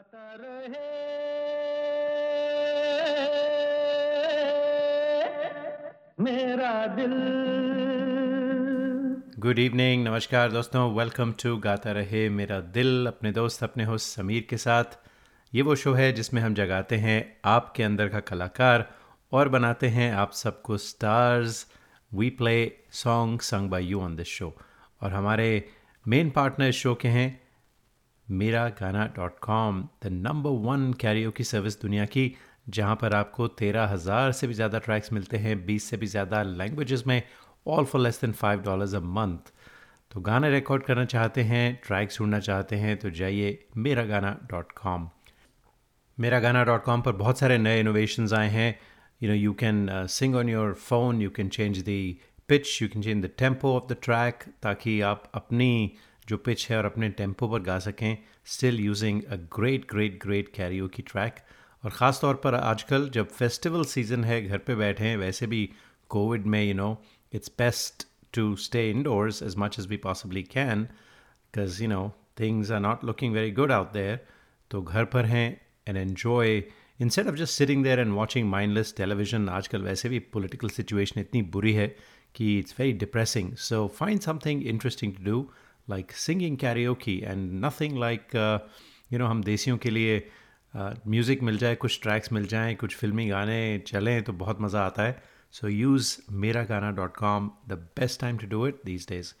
गाता रहे। मेरा दिल। गुड इवनिंग नमस्कार दोस्तों वेलकम टू गाता रहे मेरा दिल, अपने दोस्त, अपने होस्ट समीर के साथ। ये वो शो है जिसमें हम जगाते हैं आपके अंदर का कलाकार और बनाते हैं आप सबको stars we play songs sung by you on this show और हमारे मेन पार्टनर शो के हैं Mera Gaana dot com the number one karaoke की सर्विस दुनिया की, जहाँ पर आपको तेरह हज़ार से भी ज़्यादा ट्रैक्स मिलते हैं, बीस से भी ज़्यादा लैंग्वेजेस में all for less than five dollars a month तो गाने रिकॉर्ड करना चाहते हैं ट्रैक सुनना चाहते हैं तो जाइए मेरा गाना डॉट कॉम। मेरा गाना डॉट कॉम पर बहुत सारे नए इनोवेशन आए हैं। You know you can sing on your phone you can change the pitch you can change the tempo of the track ताकि आप अपनी जो पिच है और अपने टेंपो पर गा सकें still using a great great great karaoke की ट्रैक और ख़ास तौर पर आजकल जब फेस्टिवल सीज़न है, घर पे बैठे हैं, वैसे भी कोविड में you know it's best to stay indoors as much as we possibly can because you know things are not looking very good out there तो घर पर हैं and enjoy instead of just sitting there and watching mindless television आजकल वैसे भी political situation इतनी बुरी है कि it's very depressing so find something interesting to do like singing karaoke and nothing like you know हम देसियों के लिए म्यूज़िक uh, मिल जाए कुछ ट्रैक्स मिल जाएँ कुछ फिल्मी गाने चलें तो बहुत मज़ा आता है। So use Mera Gaana dot com the best time to do it these days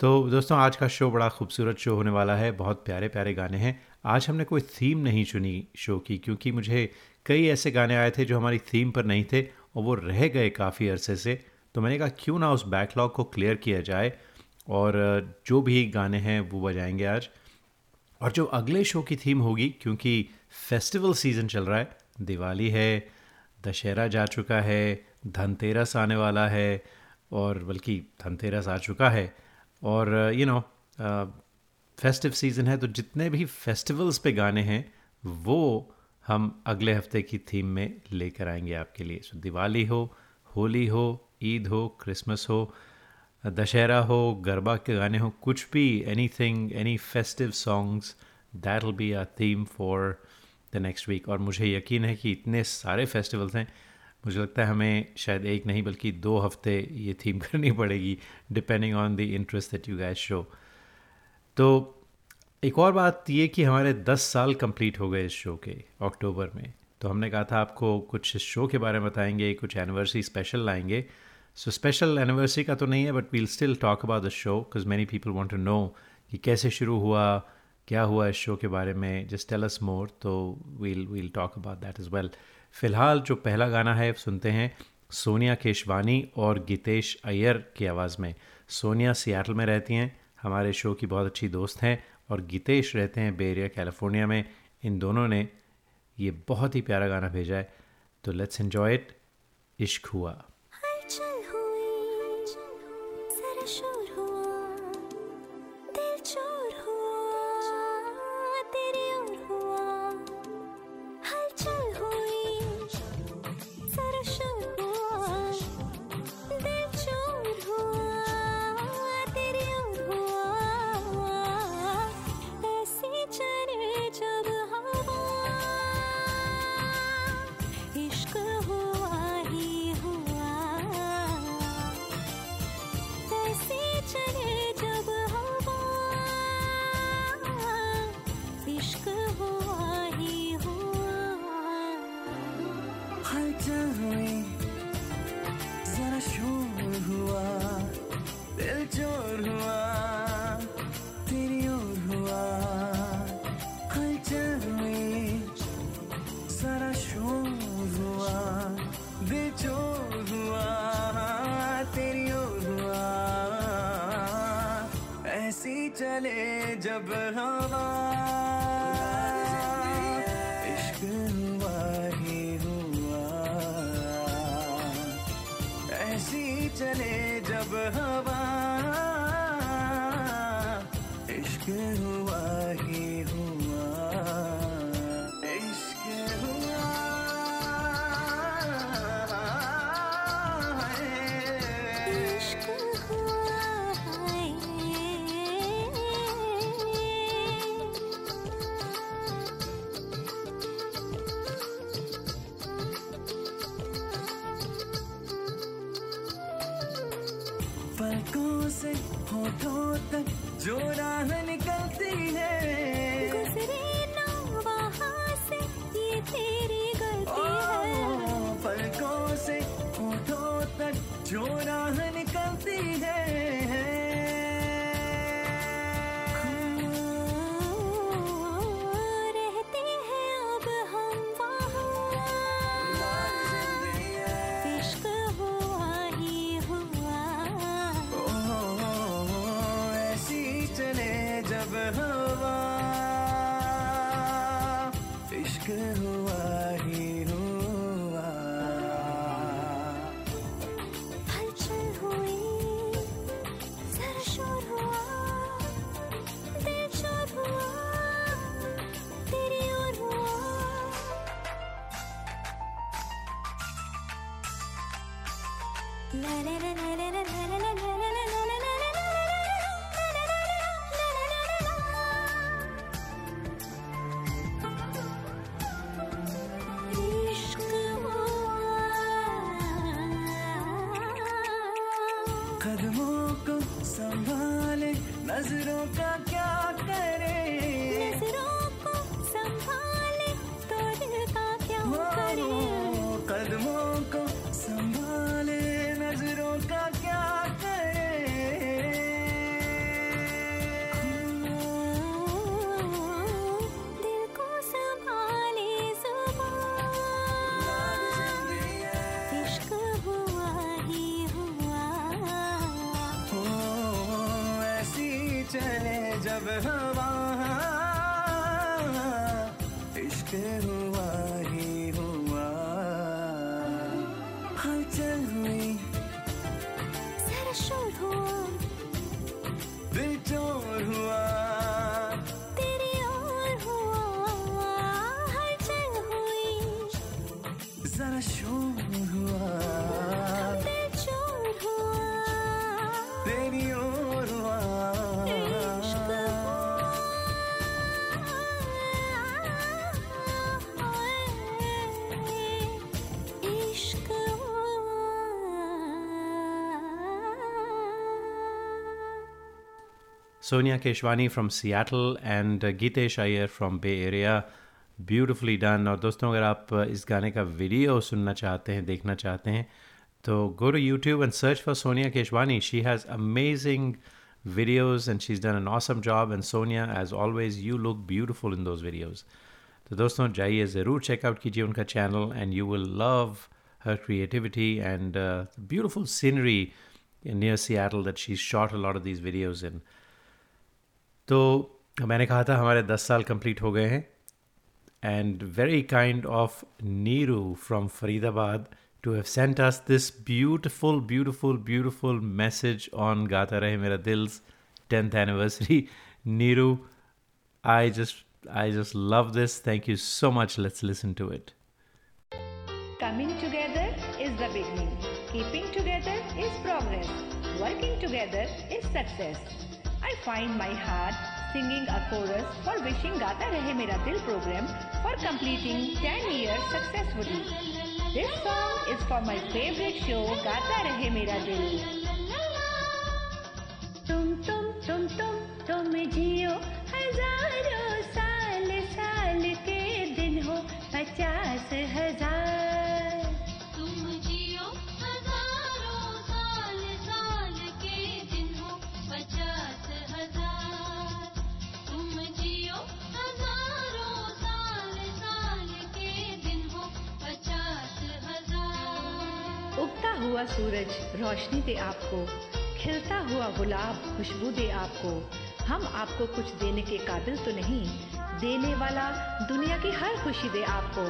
तो दोस्तों आज का शो बड़ा खूबसूरत शो होने वाला है। बहुत प्यारे प्यारे गाने हैं। आज हमने कोई थीम नहीं चुनी शो की क्योंकि मुझे कई ऐसे गाने आए थे जो हमारी थीम पर नहीं थे और वो रह गए काफ़ी अरसे से। तो मैंने कहा क्यों ना उस बैकलॉग को क्लियर किया जाए और जो भी गाने हैं वो बजाएँगे आज। और जो अगले शो की थीम होगी, क्योंकि फेस्टिवल सीज़न चल रहा है, दिवाली है, दशहरा जा चुका है, धनतेरस आने वाला है, और बल्कि धनतेरस आ चुका है, और यू नो फेस्टिव सीज़न है तो जितने भी फेस्टिवल्स पे गाने हैं, वो हम अगले हफ़्ते की थीम में लेकर आएँगे आपके लिए। सो दिवाली हो, होली हो, ईद हो, क्रिसमस हो दशहरा हो, गरबा के गाने हो, कुछ भी anything any festive songs that will be a theme for the next week और मुझे यकीन है कि इतने सारे फेस्टिवल्स हैं, मुझे लगता है हमें शायद एक नहीं बल्कि दो हफ़्ते ये थीम करनी पड़ेगी depending on the interest that you guys show तो एक और बात ये कि हमारे 10 साल कंप्लीट हो गए इस शो के अक्टूबर में। तो हमने कहा था आपको कुछ इस शो के बारे में बताएँगे, कुछ एनिवर्सरी स्पेशल लाएँगे। सो स्पेशल एनिवर्सरी का तो नहीं है but we'll still talk about the show because many people want to know कि कैसे शुरू हुआ, क्या हुआ इस शो के बारे में जस्ट टेल अस मोर तो we'll we'll talk about that as well फ़िलहाल जो पहला गाना है, सुनते हैं सोनिया केशवानी और गीतेश अय्यर की आवाज़ में। सोनिया सियाटल में रहती हैं, हमारे शो की बहुत अच्छी दोस्त हैं, और गीतेश रहते हैं बेरिया कैलिफ़ोर्निया में। इन दोनों ने ये बहुत ही प्यारा गाना भेजा है तो लेट्स एन्जॉय इट इश्क हुआ। But. Sonia Keshwani from Seattle and uh, Geetesh Iyer from Bay Area. Beautifully done. और दोस्तों अगर आप uh, इस गाने का वीडियो सुनना चाहते हैं देखना चाहते हैं तो go to YouTube and search for Sonia Keshwani. She has amazing videos and she's done an awesome job. And Sonia, as always, you look beautiful in those videos. तो दोस्तों जाइए ज़रूर चेकआउट कीजिए उनका channel and you will love her creativity and beautiful scenery near Seattle that she's shot a lot of these videos in. तो मैंने कहा था हमारे दस साल कंप्लीट हो गए हैं and very kind of Neeru from Faridabad to have sent us this beautiful beautiful beautiful message on Gaata Rahe Mera Dil's tenth anniversary Neeru I just I just love this thank you so much let's listen to it Coming together is the beginning. Keeping together is progress. Working together is success. I find my heart singing a chorus for wishing Gaata Rahe Mera Dil program for completing ten year successfully this song is for my favourite show Gaata Rahe Mera दिल। तुम तुम तुम तुम तुम जियो, हज़ारों साल साल के दिन हो, पचास हज़ार हुआ सूरज रोशनी दे आपको, खिलता हुआ गुलाब खुशबू दे आपको। हम आपको कुछ देने के काबिल तो नहीं, देने वाला दुनिया की हर खुशी दे आपको।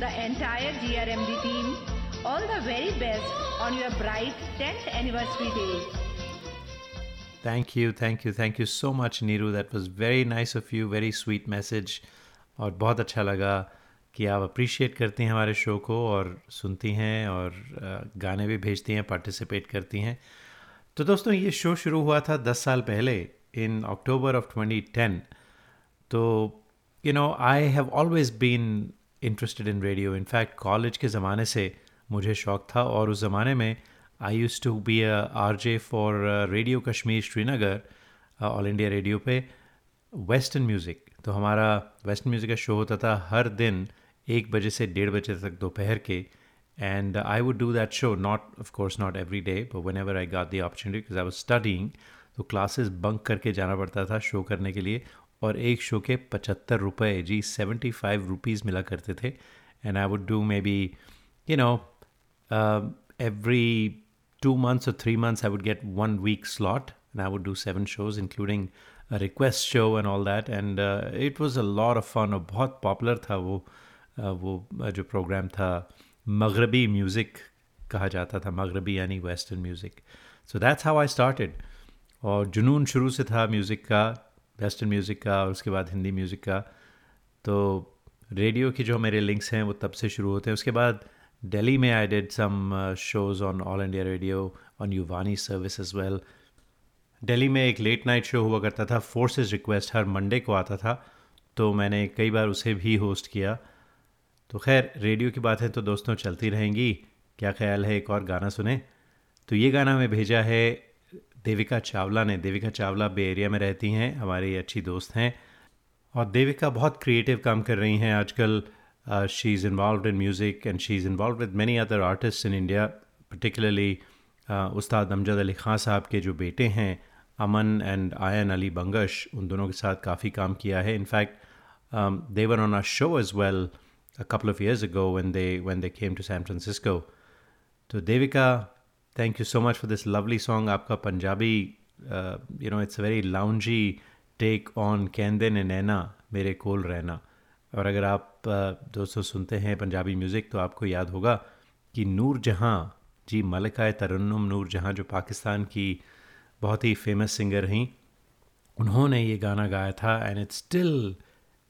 The entire GRMD team. All the very best on your bright 10th anniversary day. Thank you, thank you, thank you so much, Neeru. That was very nice of you, very sweet message. और बहुत अच्छा लगा कि आप appreciate करती हैं हमारे show को और सुनती हैं और गाने भी भेजती हैं पार्टिसिपेट करती हैं तो दोस्तों ये शो शुरू हुआ था 10 साल पहले इन अक्टूबर ऑफ़ 2010 तो you know I have always been interested in radio in fact college के ज़माने से मुझे शौक था और उस ज़माने में I used to be R J for radio Kashmir Srinagar All India Radio पे वेस्टर्न म्यूज़िक तो हमारा वेस्टर्न म्यूज़िक का शो होता था हर दिन एक बजे से डेढ़ बजे तक दोपहर के। And I would do that show not course not every day but whenever I got the opportunity because I was studying तो क्लासेस बंक करके जाना पड़ता था शो करने के लिए। और एक शो के पचहत्तर रुपये जी सेवेंटी फाइव रुपीज़ मिला करते थे। And I would do maybe you know every two months और three months I would get one week slot and I would do seven shows including request show and all that and it was a lot of fun और बहुत popular था वो uh, वो uh, जो programme था मगरबी music कहा जाता था मगरबी यानी western music so that's how I started और जुनून शुरू से था म्यूज़िक का वेस्टर्न म्यूज़िक का और उसके बाद हिंदी म्यूज़िक का। तो रेडियो की जो मेरे लिंक्स हैं, वो तब से शुरू होते हैं। उसके बाद दिल्ली में I did some shows on All India Radio on Yuvvani service as well Delhi में एक लेट नाइट शो हुआ करता था फोर्सेस रिक्वेस्ट हर मंडे को आता था। तो मैंने कई बार उसे भी होस्ट किया। तो खैर, रेडियो की बातें तो दोस्तों चलती रहेंगी। क्या ख्याल है? एक और गाना सुने। तो ये गाना हमें भेजा है देविका चावला ने देविका चावला बे एरिया में रहती हैं हमारी अच्छी दोस्त हैं। और देविका बहुत क्रिएटिव काम कर रही हैं आजकल। She is involve in music and she is involve with many other artist in India particularly Ustad Amjad Ali Khan Sahab के जो बेटे हैं अमन एंड आयन अली बंगश उन दोनों के साथ काफ़ी काम किया है। In fact they were on a show as well a couple of years ago when they when they came to San. So Devika, thank you so much for this lovely song आपका Punjabi you know it's a very loungey take on कैंदे ने नैना मेरे कोल रहना और अगर आप uh, दोस्तों सुनते हैं पंजाबी म्यूज़िक तो आपको याद होगा कि नूर जहाँ, जी मलकाय तरन्नम नूर जहाँ, जो पाकिस्तान की बहुत ही फ़ेमस सिंगर हैं उन्होंने ये गाना गाया था and it's still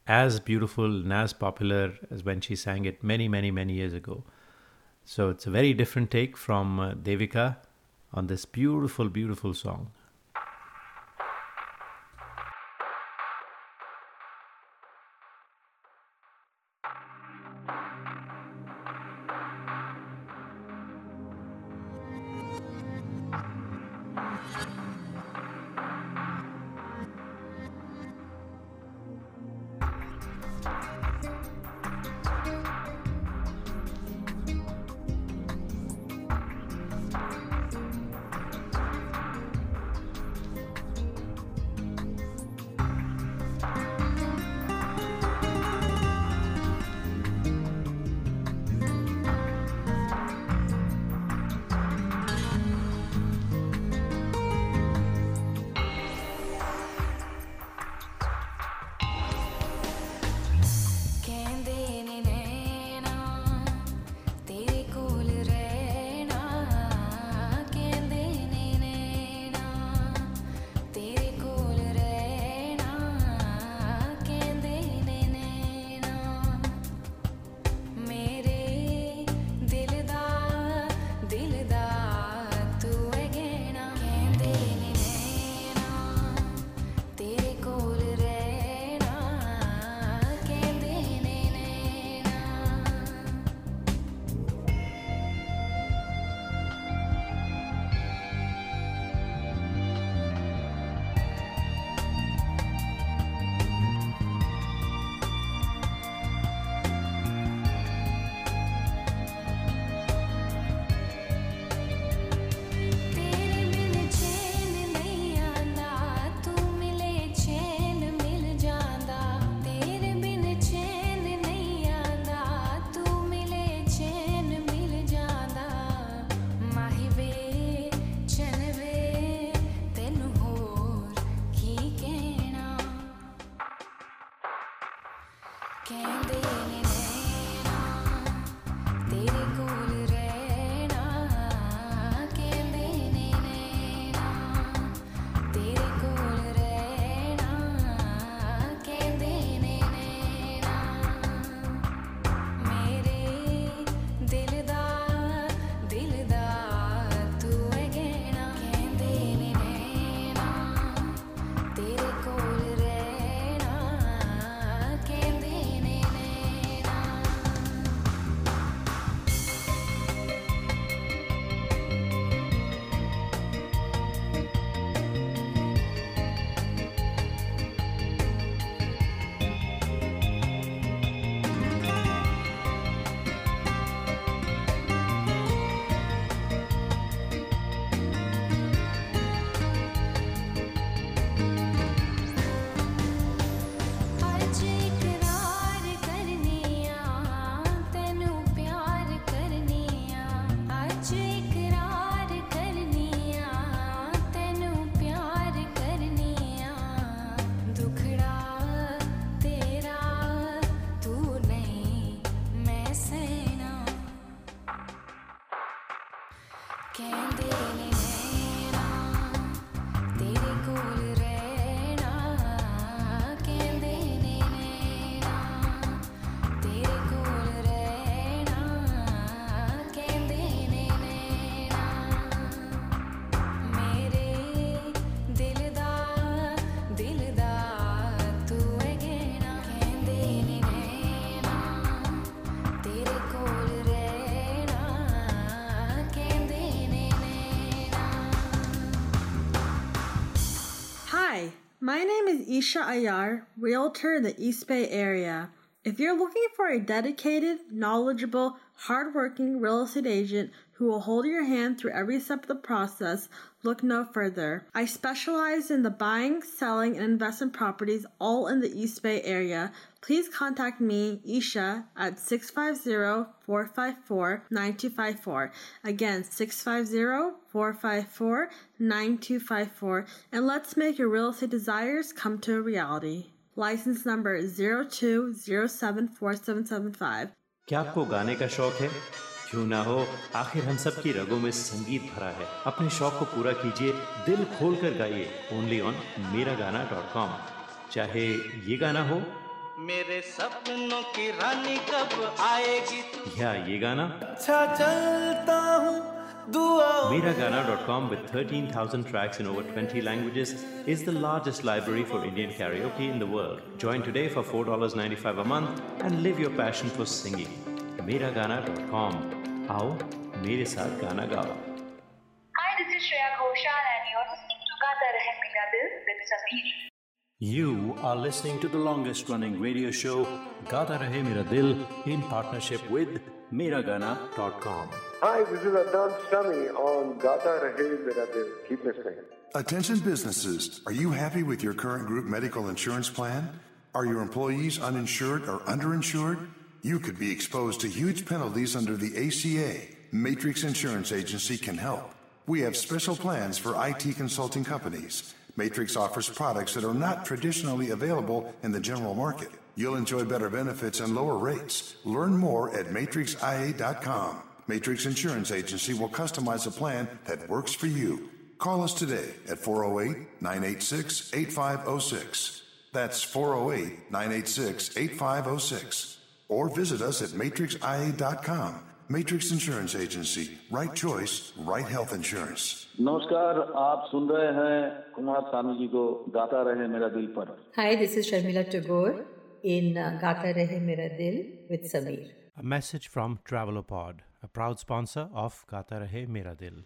as beautiful as popular as when she sang it many many many years ago So it's a very different take from uh, Devika on this beautiful, beautiful song. खड़ा Isha Ayar, realtor in the East Bay area. If you're looking for a dedicated, knowledgeable, hardworking real estate agent who will hold your hand through every step of the process, look no further. I specialize in the buying, selling, and investment properties all in the East Bay area. Please contact me, Isha, at 650-454-9254. Again, 650-454-9254. And let's make your real estate desires come to a reality. License number 02074775. क्या आपको गाने का शौक है? क्यों ना हो? आखिर हम सब की रगों में संगीत भरा है। अपने शौक को पूरा कीजिए दिल खोल कर गाइए। ओनली ऑन मेरा गाना डॉट कॉम। चाहे ये गाना हो। मेरे सपनों की रानी कब आएगी? या ये गाना। अच्छा चलता हूँ। Miragana.com, with 13,000 tracks in over 20 languages, is the largest library for Indian karaoke in the world. Join today for $4.95 a month and live your passion for singing. Miragana.com. Aao, mere saath gana gao. Hi, this is Shreya Ghoshal and you're listening to Gata Rahe Mera Dil with Sameer. You are listening to the longest running radio show Gata Rahe Mera Dil in partnership with Miragana.com. Hi, this is Adnan Sami on Gata Rahe Mera Dil. Keep listening. Attention businesses. Are you happy with your current group medical insurance plan? Are your employees uninsured or underinsured? You could be exposed to huge penalties under the ACA. Matrix Insurance Agency can help. We have special plans for IT consulting companies. Matrix offers products that are not traditionally available in the general market. You'll enjoy better benefits and lower rates. Learn more at matrixia.com. Matrix Insurance Agency will customize a plan that works for you. Call us today at 408 986 8506. That's 408 986 8506. Or visit us at matrixia.com. Matrix Insurance Agency. Right choice, right health insurance. नमस्कार आप सुन रहे हैं कुमार सानू जी को गाता रहे मेरा दिल पर Hi, this is Sharmila Tagore in uh, Gata Rahe Mera Dil with Sameer. A message from Travelopod, a proud sponsor of Gata Rahe Mera Dil.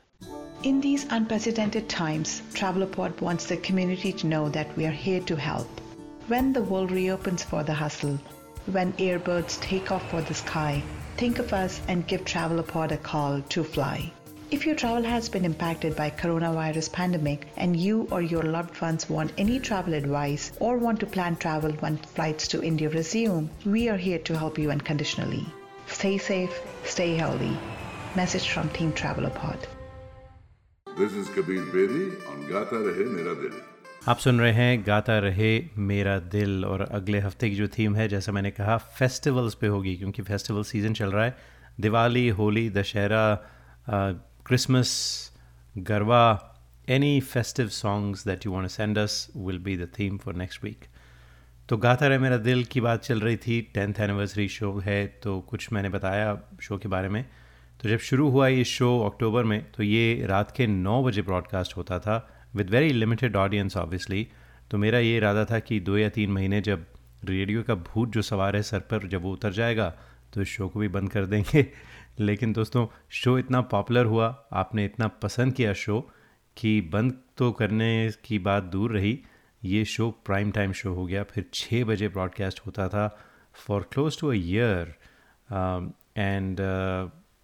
In these unprecedented times, Travelopod wants the community to know that we are here to help. When the world reopens for the hustle, when airbirds take off for the sky, think of us and give Travelopod a call to fly. If your travel has been impacted by coronavirus pandemic and you or your loved ones want any travel advice or want to plan travel when flights to India resume, we are here to help you unconditionally. Stay safe, stay healthy. Message from Team Travelopod. This is Kabir Bedi on Gata Rahe Mera Dil. आप सुन रहे हैं गाता रहे मेरा दिल और अगले हफ़्ते की जो थीम है जैसा मैंने कहा फेस्टिवल्स पे होगी क्योंकि फेस्टिवल सीज़न चल रहा है Diwali Holi Dussehra Christmas Garba any festive songs that you want to send us will be the theme for next week तो गाता रहे मेरा दिल की बात चल रही थी टेंथ एनिवर्सरी शो है तो कुछ मैंने बताया शो के बारे में। तो जब शुरू हुआ ये शो अक्टूबर में तो ये रात के नौ बजे ब्रॉडकास्ट होता था with very limited audience obviously तो मेरा ये इरादा था कि दो या तीन महीने जब रेडियो का भूत जो सवार है सर पर जब वो उतर जाएगा तो इस शो को भी बंद कर देंगे। लेकिन दोस्तों शो इतना पॉपुलर हुआ, आपने इतना पसंद किया शो कि बंद तो करने की बात दूर रही। ये शो प्राइम टाइम शो हो गया। फिर छः बजे ब्रॉडकास्ट होता था for close to a year and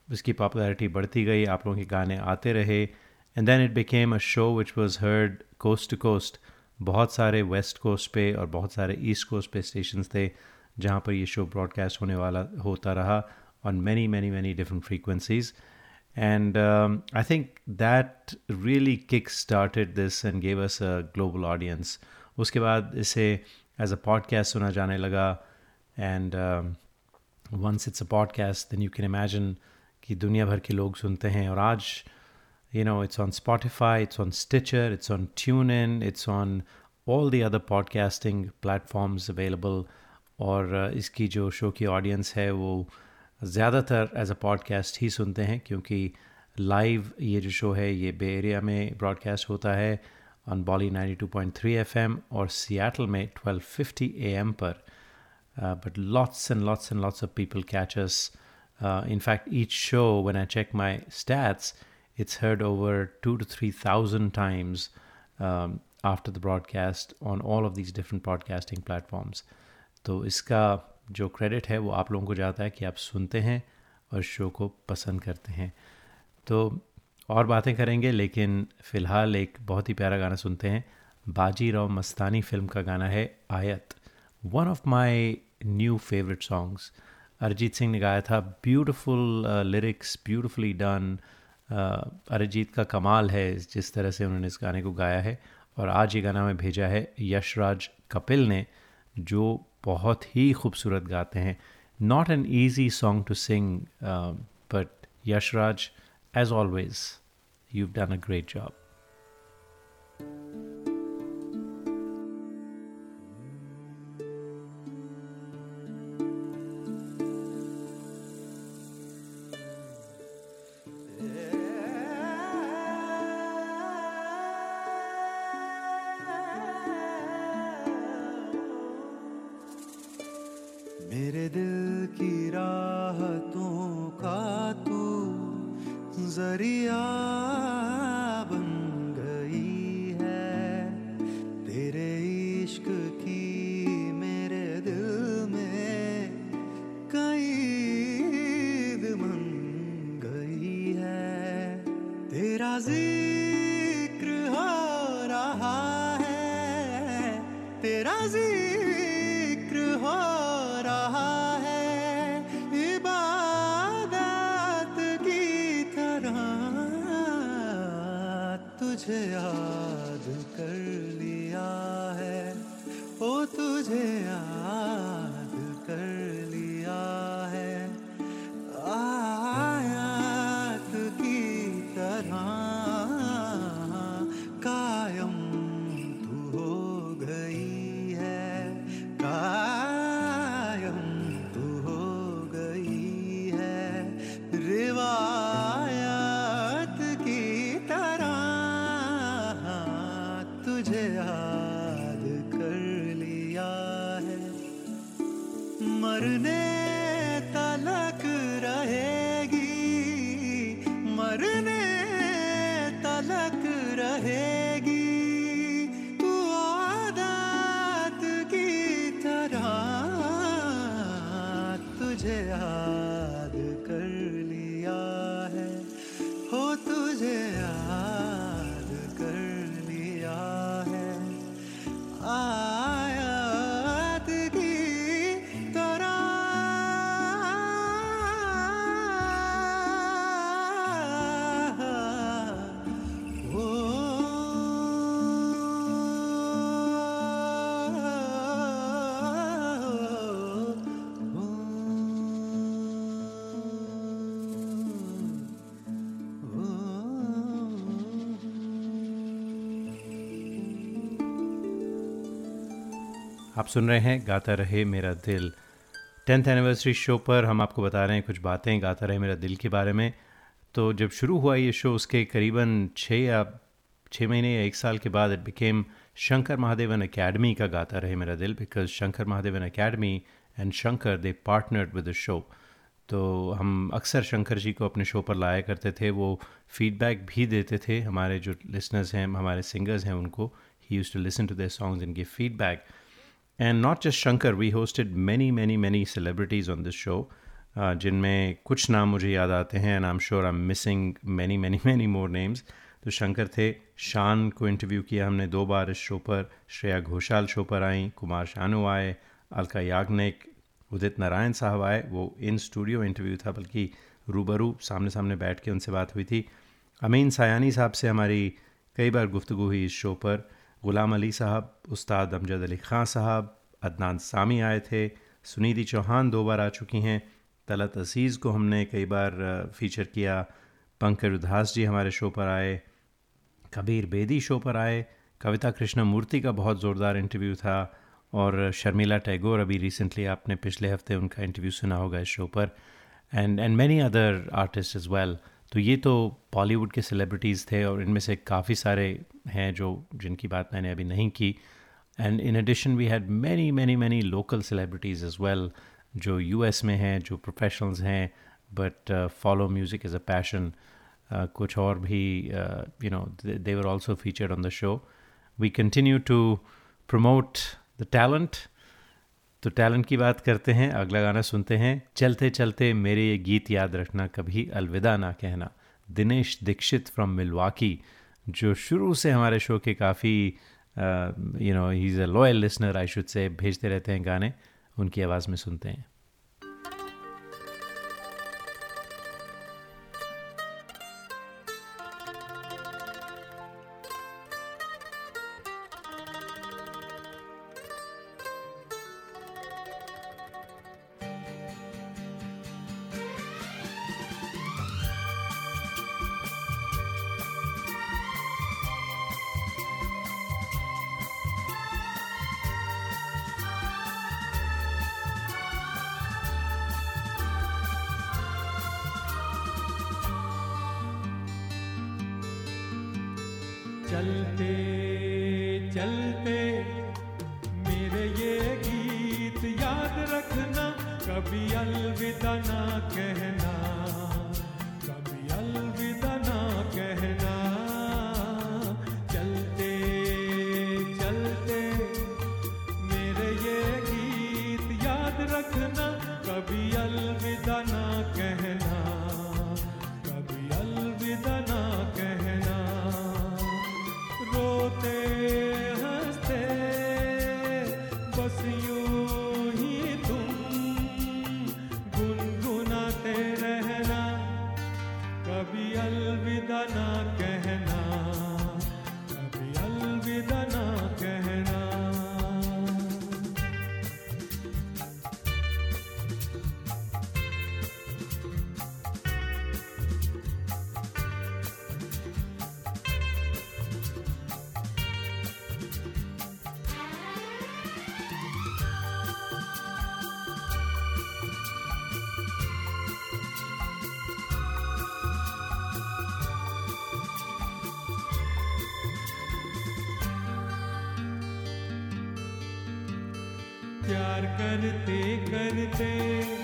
इसकी पॉपुलैरिटी बढ़ती गई, आप लोगों के गाने आते रहे। And then it became a show which was heard coast to coast बहुत सारे वेस्ट कोस्ट पे और बहुत सारे ईस्ट कोस्ट पे स्टेशन थे, जहाँ पर ये शो ब्रॉडकास्ट होने वाला, होता रहा on many many many different frequencies And um, I think that really kick-started this and gave us a global audience. उसके बाद इसे as a podcast सुना जाने लगा and um, once it's a podcast then you can imagine कि दुनिया भर के लोग सुनते हैं और आज you know, it's on Spotify, it's on Stitcher, it's on TuneIn, it's on all the other podcasting platforms available. और uh, इसकी जो शो की ऑडियंस है वो ज़्यादातर एज अ पॉडकास्ट ही सुनते हैं क्योंकि लाइव ये जो शो है ये बे एरिया में ब्रॉडकास्ट होता है ऑन बॉली 92.3 एफएम और सियाटल में 1250 एएम पर but lots and lots and lots of people catch us in fact each show when i check my stats it's heard over 2 to 3000 times um, after the broadcast on all of these different podcasting platforms तो इसका जो credit है, वो आप लोगों को जाता है कि आप सुनते हैं और शो को पसंद करते हैं। तो और बातें करेंगे, लेकिन फ़िलहाल एक बहुत ही प्यारा गाना सुनते हैं। बाजी राव मस्तानी फ़िल्म का गाना है Aayat one of my new favourite songs Arijit Singh ने गाया था beautiful lyrics beautifully done Arijit का कमाल है, जिस तरह से उन्होंने इस गाने को गाया है। और आज ये गाना में भेजा है, यशराज कपिल ने, जो बहुत ही खूबसूरत गाते हैं। Not an easy song to sing but Yashraj as always you done a great job तुझे याद कर लिया है। ओ तुझे याद सुन रहे हैं, गाता रहे मेरा दिल। टेंथ एनिवर्सरी शो पर हम आपको बता रहे हैं कुछ बातें, गाता रहे मेरा दिल के बारे में। तो जब शुरू हुआ ये शो उसके करीबन छः या छः महीने या एक साल के बाद it became Shankar Mahadevan Academy का Gaata Rahe Mera Dil because Shankar Mahadevan Academy and Shankar they partnered with the show तो हम अक्सर शंकर जी को अपने शो पर लाया करते थे, वो फीडबैक भी देते थे। हमारे जो लिसनर्स हैं, हमारे सिंगर्स हैं, उनको ही use to listen to their songs and give feedback and not just Shankar we hosted many many many celebrities on this show जिनमें कुछ नाम मुझे याद आते हैं and I am sure I am missing many many many more names तो शंकर थे शान को इंटरव्यू किया हमने दो बार इस शो पर, श्रेया घोषाल शो पर आई, कुमार शानू आए, अलका याग्निक, उदित नारायण साहब आए, वो इन स्टूडियो इंटरव्यू था, बल्कि रूबरू सामने सामने बैठ के उनसे बात हुई थी। अमीन सायानी साहब से हमारी कई बार गुफ्तु हुई इस शो पर। ग़ुलाम अली साहब, उस्ताद अमजद अली ख़ान साहब, अदनान सामी आए थे, सुनीति चौहान दो बार आ चुकी हैं। तलत असीज़ को हमने कई बार फीचर किया। पंकज उदास जी हमारे शो पर आए। कबीर बेदी शो पर आए। कविता कृष्ण मूर्ति का बहुत ज़ोरदार इंटरव्यू था और शर्मिला टैगोर अभी रिसेंटली आपने पिछले हफ़्ते उनका इंटरव्यू सुना होगा इस शो पर। And and many other artist as well तो ये तो बॉलीवुड के सेलिब्रिटीज़ थे और इनमें से काफ़ी सारे हैं जो जिनकी बात मैंने अभी नहीं की। And in addition we had many many many local celebrities as well जो यूएस में हैं, जो प्रोफेशनल्स हैं but follow music is a passion कुछ और भी you know they were also featured on the show we continue to promote the talent तो talent की बात करते हैं, अगला गाना सुनते हैं। चलते चलते मेरे ये गीत याद रखना, कभी अलविदा ना कहना। दिनेश दीक्षित फ्रॉम मिलवाकी जो शुरू से हमारे शो के काफ़ी you know he is a loyal listener I should say भेजते रहते हैं गाने, उनकी आवाज़ में सुनते हैं। चलते चलते। मेरे ये गीत याद रखना कभी अलविदा ना कहना। प्यार करते करते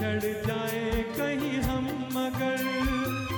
बिछड़ जाए कहीं हम मगर।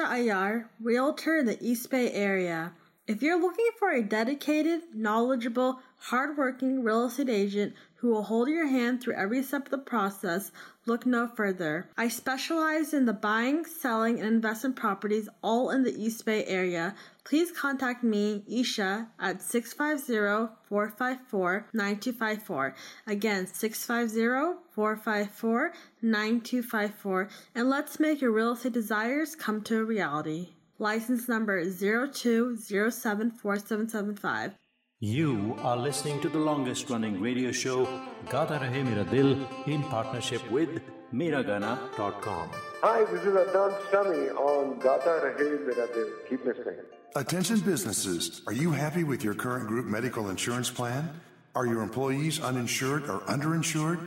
Isha Ayar, realtor in the East Bay area. If you're looking for a dedicated, knowledgeable, hardworking real estate agent who will hold your hand through every step of the process, look no further. I specialize in the buying, selling, and investment properties all in the East Bay area. Please contact me, Isha, at 650-454-9254. Again, 650-454-9254. And let's make your real estate desires come to a reality. License number 02074775. You are listening to the longest running radio show, Gata Rahe Mera Dil, in partnership with Miragana.com. Hi, this is Adnan Sami on Gata Rahe Mera Dil. Keep listening. Attention businesses, are you happy with your current group medical insurance plan? Are your employees uninsured or underinsured?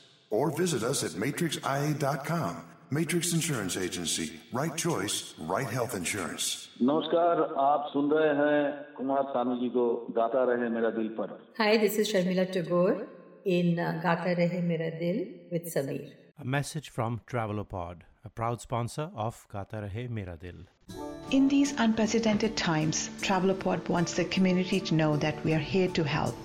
Or visit us at matrixia.com. Matrix Insurance Agency. Right choice, right health insurance. नमस्कार आप सुन रहे हैं कुमार सानू जी को गाता रहे मेरा दिल पर Hi, this is Sharmila Tagore in uh, Gata Rahe Mera Dil with Sameer. A message from Travelopod, a proud sponsor of Gata Rahe Mera Dil. In these unprecedented times, Travelopod wants the community to know that we are here to help.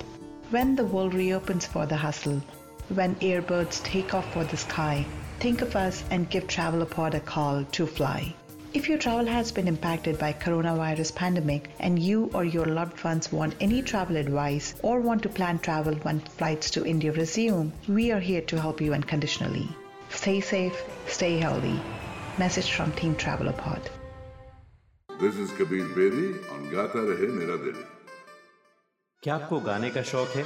When the world reopens for the hustle, when airbirds take off for the sky, think of us and give Travelopod a call to fly. If your travel has been impacted by coronavirus pandemic and you or your loved ones want any travel advice or want to plan travel when flights to India resume, we are here to help you unconditionally. Stay safe, stay healthy. Message from Team Travelopod. This is Kabir Bedi on Gata Rahe Mera Dil. क्या आपको गाने का शौक है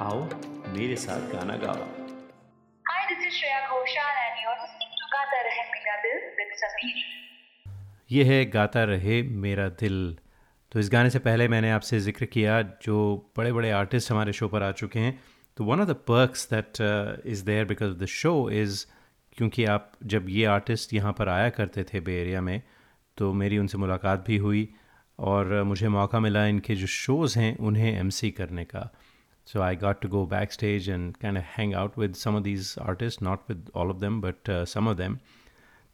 आओ मेरे साथ गाना गाओ। Hi, this is Shreya Ghoshal and you're listening to Gata Rahe Mera Dil with Sameer. ये है गाता रहे मेरा दिल। तो इस गाने से पहले मैंने आपसे ज़िक्र किया जो बड़े बड़े आर्टिस्ट हमारे शो पर आ चुके हैं। तो one of the perks that is there because of the show is क्योंकि आप जब ये आर्टिस्ट यहाँ पर आया करते थे बे एरिया में तो मेरी उनसे मुलाकात भी हुई और uh, मुझे मौका मिला इनके जो शोज़ हैं उन्हें एमसी करने का। So I got to go backstage and can hang out with some of these artist not with all of them but some of them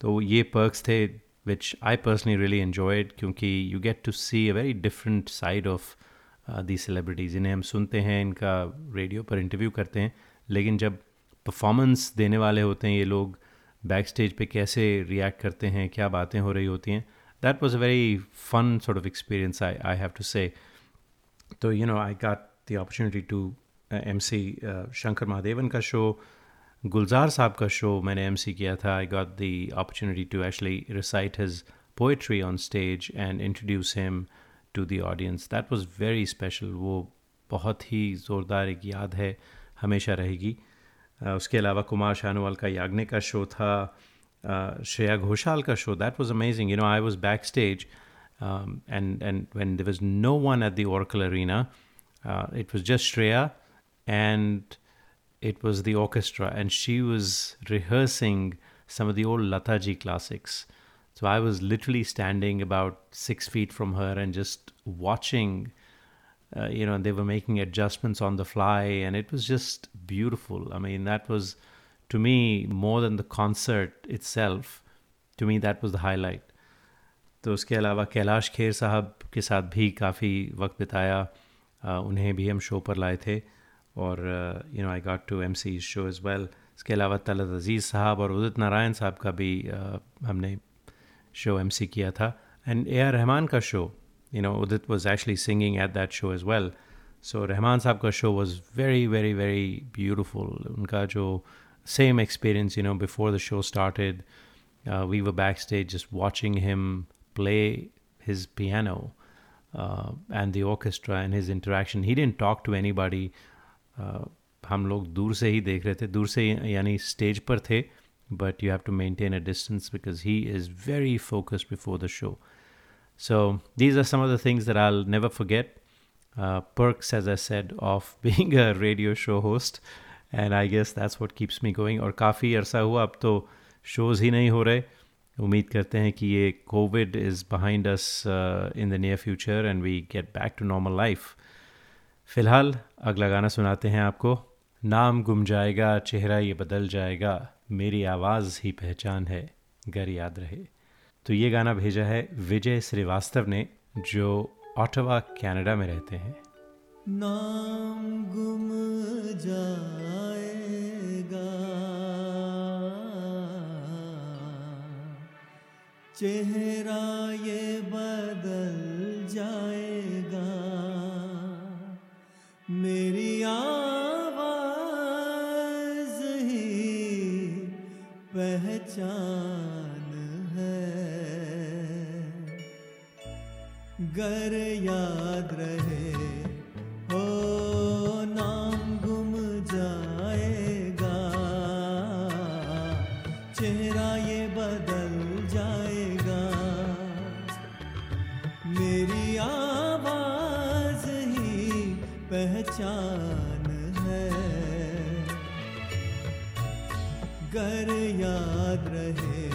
तो ये पर्क्स थे which I personally really enjoyed क्योंकि you get to see a very different side of uh, these celebrities. इन्हें हम सुनते हैं इनका radio पर इंटरव्यू करते हैं लेकिन जब परफॉर्मेंस देने वाले होते हैं ये लोग बैक स्टेज पे कैसे रिएक्ट करते हैं क्या बातें हो रही होती हैं that was a very fun sort of experience I I have to say तो you know I got the opportunity to M C Shankar Mahadevan का शो गुलजार साहब का शो मैंने एम सी किया था. I got the opportunity to actually recite his poetry on stage and introduce him to the audience that was very special वो बहुत ही ज़ोरदार एक याद है हमेशा रहेगी. Uh, उसके अलावा कुमार शानोवाल का याग्ने का शो था. Uh, श्रेया घोषाल का show that was amazing you know I was back stage and and when there was no one at the Oracle Arena Uh, it was just Shreya and it was the orchestra, and she was rehearsing some of the old Lataji classics. So I was literally standing about six feet from her and just watching. Uh, you know, they were making adjustments on the fly, and it was just beautiful. I mean, that was to me more than the concert itself. To me, that was the highlight. तो उसके अलावा कैलाश खेर साहब के साथ भी काफ़ी वक्त बिताया uh, उन्हें भी हम शो पर लाए थे और you know I got to M C show is well इसके अलावा तलत अज़ीज़ साहब और उदित नारायण साहब का भी uh, हमने शो एम सी किया था. एंड ए आर रहमान का show you know Udit was actually singing at that show as well so Rahman साहब का show was very very very beautiful उनका जो same experience you know before the show started we were back stage just watching him play his piano. uh, and the orchestra and his interaction. He didn't talk to anybody. Uh, हम लोग दूर से ही देख रहे थे दूर से यानी स्टेज पर थे but you have to maintain a distance because he is very focused before the show. So these are some of the things that I'll never forget. Uh, perks, as I said, of being a radio show host, and I guess that's what keeps me going. और काफ़ी अरसा हुआ अब तो shows ही नहीं हो रहे उम्मीद करते हैं कि ये Covid is behind us in the near future and we get back to normal life फ़िलहाल अगला गाना सुनाते हैं आपको। नाम गुम जाएगा, चेहरा ये बदल जाएगा, मेरी आवाज़ ही पहचान है, घर याद रहे। तो ये गाना भेजा है विजय श्रीवास्तव ने, जो ऑटवा कनाडा में रहते हैं। नाम गुम जाएगा चेहरा ये बदल जाएगा। मेरी आवाज़ ही पहचान है। गर याद रहे पहचान है। गर याद रहे।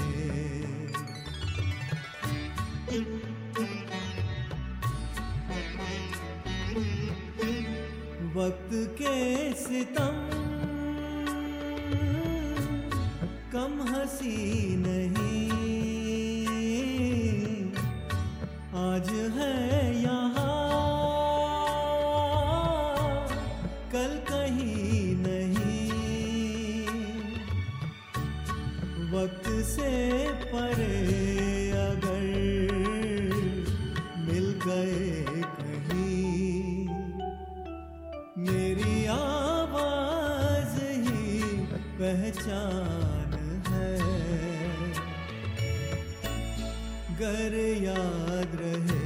वक्त के सितम कम हँसी नहीं। पहचान है। गर याद रहे।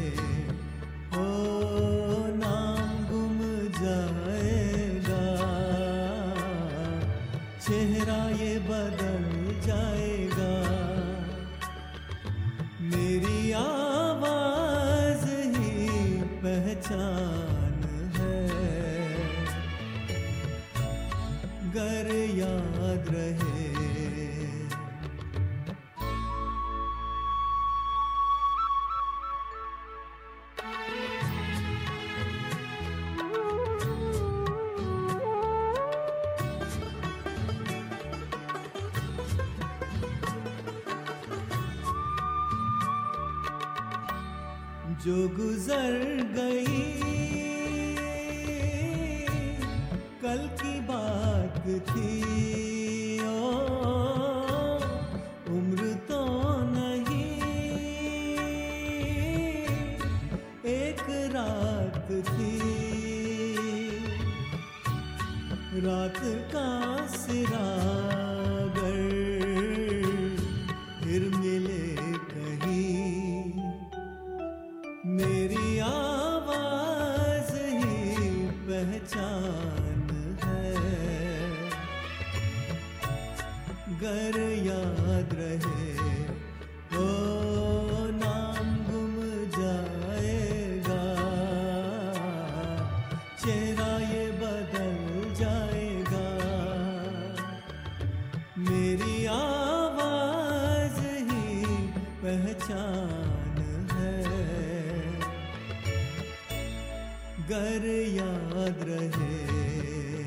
गर याद रहे।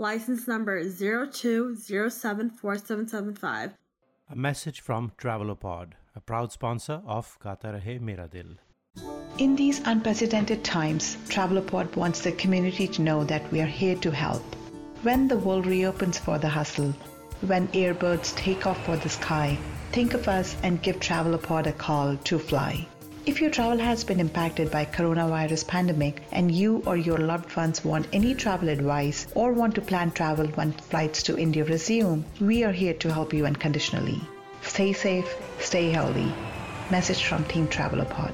License number 02074775. A message from Travelopod, a proud sponsor of Gata Rahe Mera Dil. In these unprecedented times, Travelopod wants the community to know that we are here to help. When the world reopens for the hustle, when airbirds take off for the sky, think of us and give Travelopod a call to fly. If your travel has been impacted by coronavirus pandemic and you or your loved ones want any travel advice or want to plan travel when flights to India resume, we are here to help you unconditionally. Stay safe, stay healthy. Message from Team Travelopod.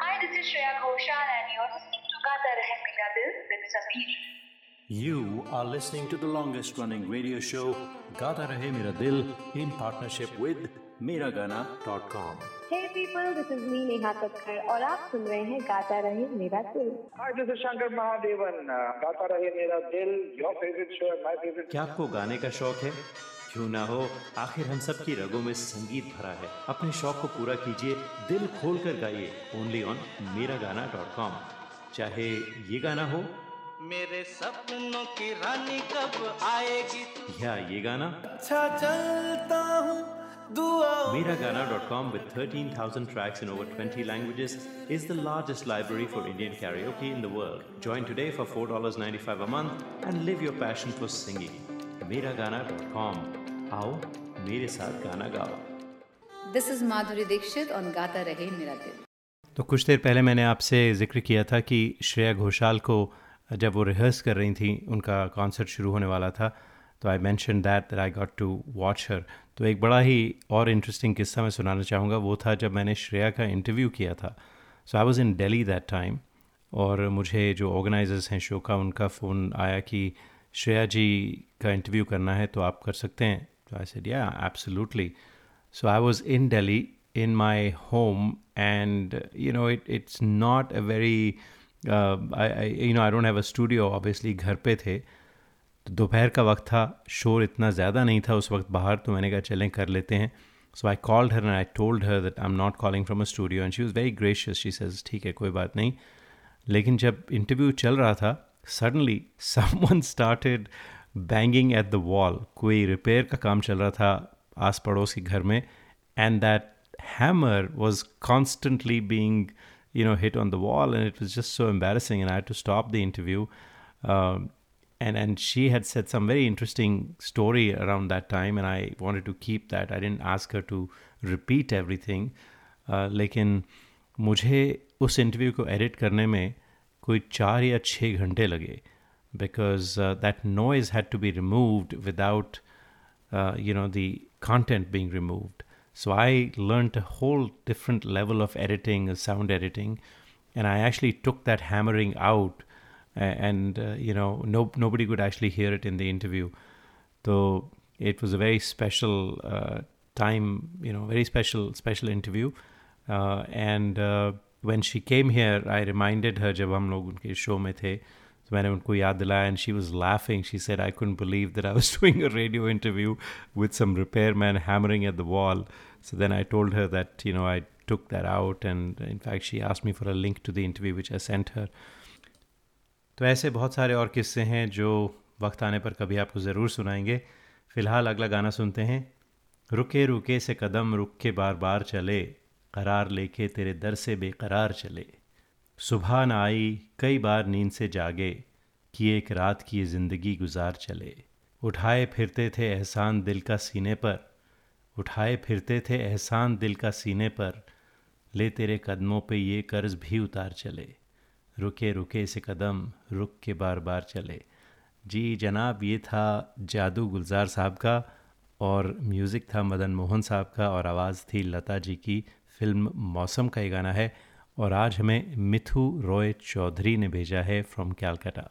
Hi, this is Shreya Ghoshal and you're listening to Gata Rahe Mera Dil with Sameer. You are listening to the longest running radio show Gata Rahe Mera Dil in partnership with Miragana.com. Hey people, this is me Neha Kakkar और आप सुन रहे हैं गाता रहे मेरा दिल। Hi, this is Shankar Mahadevan. Uh, Gata Rahe Mera Dil, your favorite show my favorite. क्या आपको गाने का शौक है? क्यों ना हो आखिर हम सब की रगों में संगीत भरा है। अपने शौक को पूरा कीजिए दिल खोल कर गाइए ओनली ऑन मेरा गाना डॉट कॉम। चाहे ये गाना हो। मेरे सपनों की रानी कब आएगी? या ये गाना। अच्छा चलता हूँ। Miragana.com with 13,000 tracks in over 20 languages is the largest library for Indian karaoke in the world. Join today for $4.95 a month and live your passion for singing. Miragana.com. आओ मेरे साथ गाना गाओ This is Madhuri Dixit on Gata Rahe Mera Dil. तो कुछ देर पहले मैंने आपसे ज़िक्र किया था कि श्रेया घोषाल को जब वो रिहर्स कर रही थी उनका कॉन्सर्ट शुरू होने वाला था तो I mention that that I got to watch her तो एक बड़ा ही और इंटरेस्टिंग किस्सा मैं सुनाना चाहूँगा। वो था जब मैंने श्रेया का इंटरव्यू किया था। So I was in Delhi that time और मुझे जो ऑर्गेनाइजर्स हैं शो का उनका फ़ोन आया कि श्रेया जी का इंटरव्यू करना है तो आप कर सकते हैं? तो I said yeah absolutely in delhi in my home and you know it, it's not a very uh, I, I you know i don't have a studio obviously घर पे थे। तो दोपहर का वक्त था शोर इतना ज़्यादा नहीं था उस वक्त बाहर तो मैंने कहा चलें कर लेते हैं। So I called her and I told her that I am not calling from a studio and she was very gracious she says ठीक है कोई बात नहीं। लेकिन जब इंटरव्यू चल रहा था suddenly someone started banging at the wall कोई रिपेयर का काम चल रहा था आस पड़ोस के घर में and that hammer was constantly being you know hit on the wall was just so embarrassing and i had to stop the interview um, and and she had said some very interesting story around that time and i wanted to keep that i didn't ask her to repeat everything uh, लेकिन मुझे उस interview को edit करने में कोई चार या छः घंटे लगे because that noise had to be removed without you know the content being removed so i learned a whole different level of editing uh, sound editing and i actually took that hammering out a- and uh, you know no nobody could actually hear it in the interview so it was a very special uh, time you know very special special interview uh, and uh, when she came here i reminded her जब हम लोग उनके show में थे तो मैंने उनको याद दिलाया and she was laughing she said I couldn't believe that I was doing a radio interview with some repairman hammering at the wall. So then I told her that, you know, I took that out and in fact she asked me for a link to the interview which I sent her. तो ऐसे बहुत सारे और किस्से हैं जो वक्त आने पर कभी आपको ज़रूर सुनाएँगे। फ़िलहाल अगला गाना सुनते हैं। रुके रुके से कदम रुक के बार बार चले, करार लेके तेरे दर से बेकरार चले। सुबह न आई, कई बार नींद से जागे, कि एक रात की ये ज़िंदगी गुजार चले। उठाए फिरते थे एहसान दिल का सीने पर, उठाए फिरते थे एहसान दिल का सीने पर, ले तेरे कदमों पे ये कर्ज भी उतार चले। रुके रुके से कदम, रुक के बार बार चले। जी जनाब, ये था जादू गुलजार साहब का और म्यूज़िक था मदन मोहन साहब का और आवाज़ थी लता जी की फ़िल्म मौसम का ये गाना है और आज हमें मिथु रॉय चौधरी ने भेजा है फ्रॉम कैलकाटा।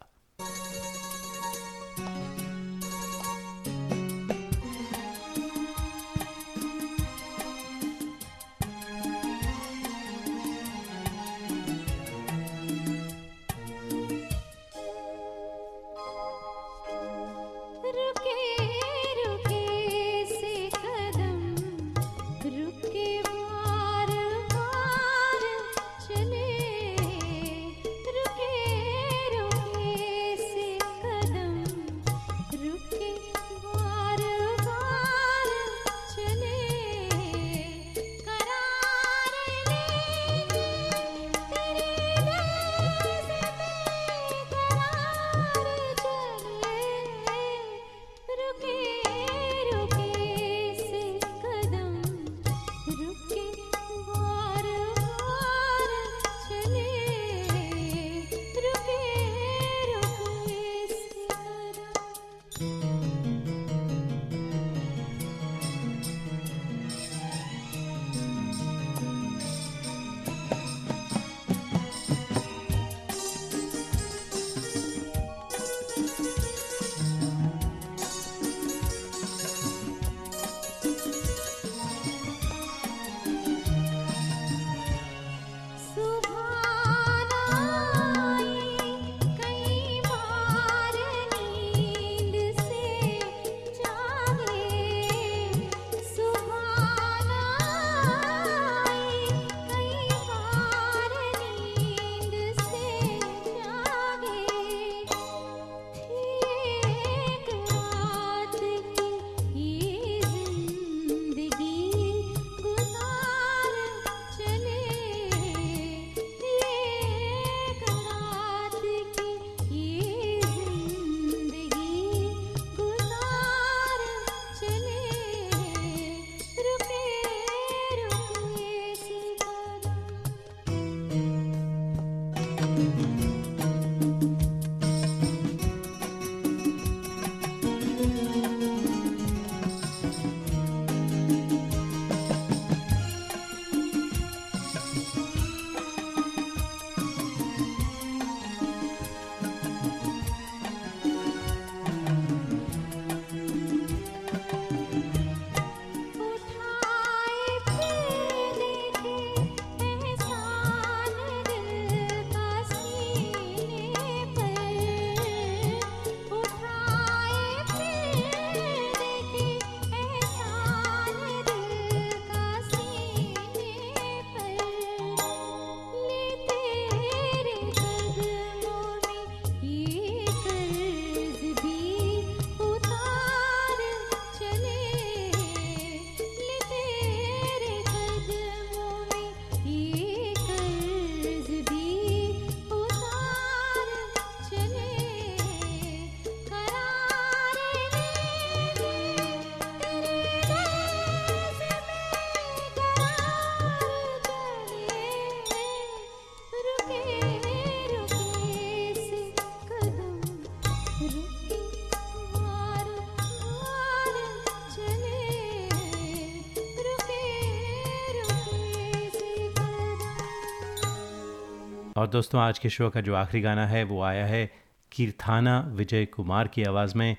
दोस्तों, आज के शो का जो आखिरी गाना है, वो आया है कीर्थाना विजय कुमार की आवाज़ में,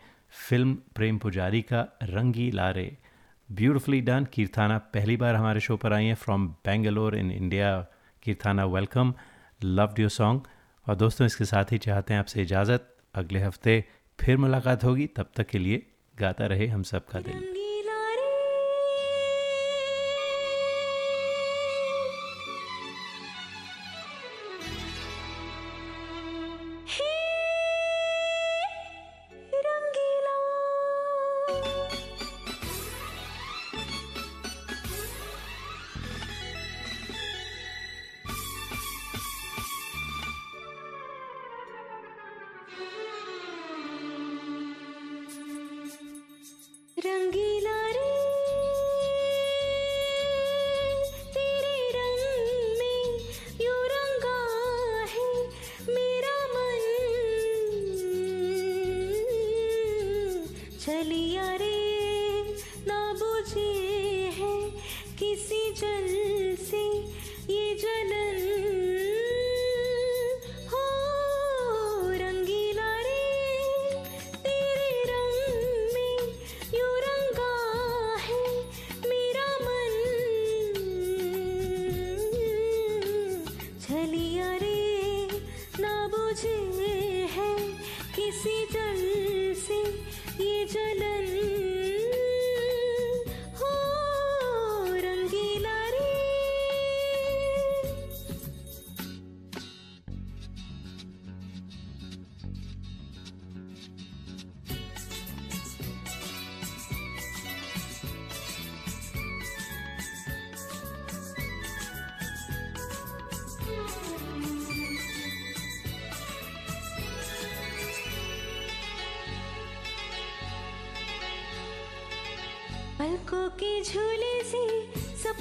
फ़िल्म प्रेम पुजारी का रंगी लारे। ब्यूटिफुली डन कीर्थाना पहली बार हमारे शो पर आई हैं from Bangalore in India Keerthana welcome loved your song और दोस्तों, इसके साथ ही चाहते हैं आपसे इजाज़त, अगले हफ़्ते फिर मुलाकात होगी, तब तक के लिए गाता रहे हम सब का दिल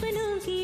सपनों की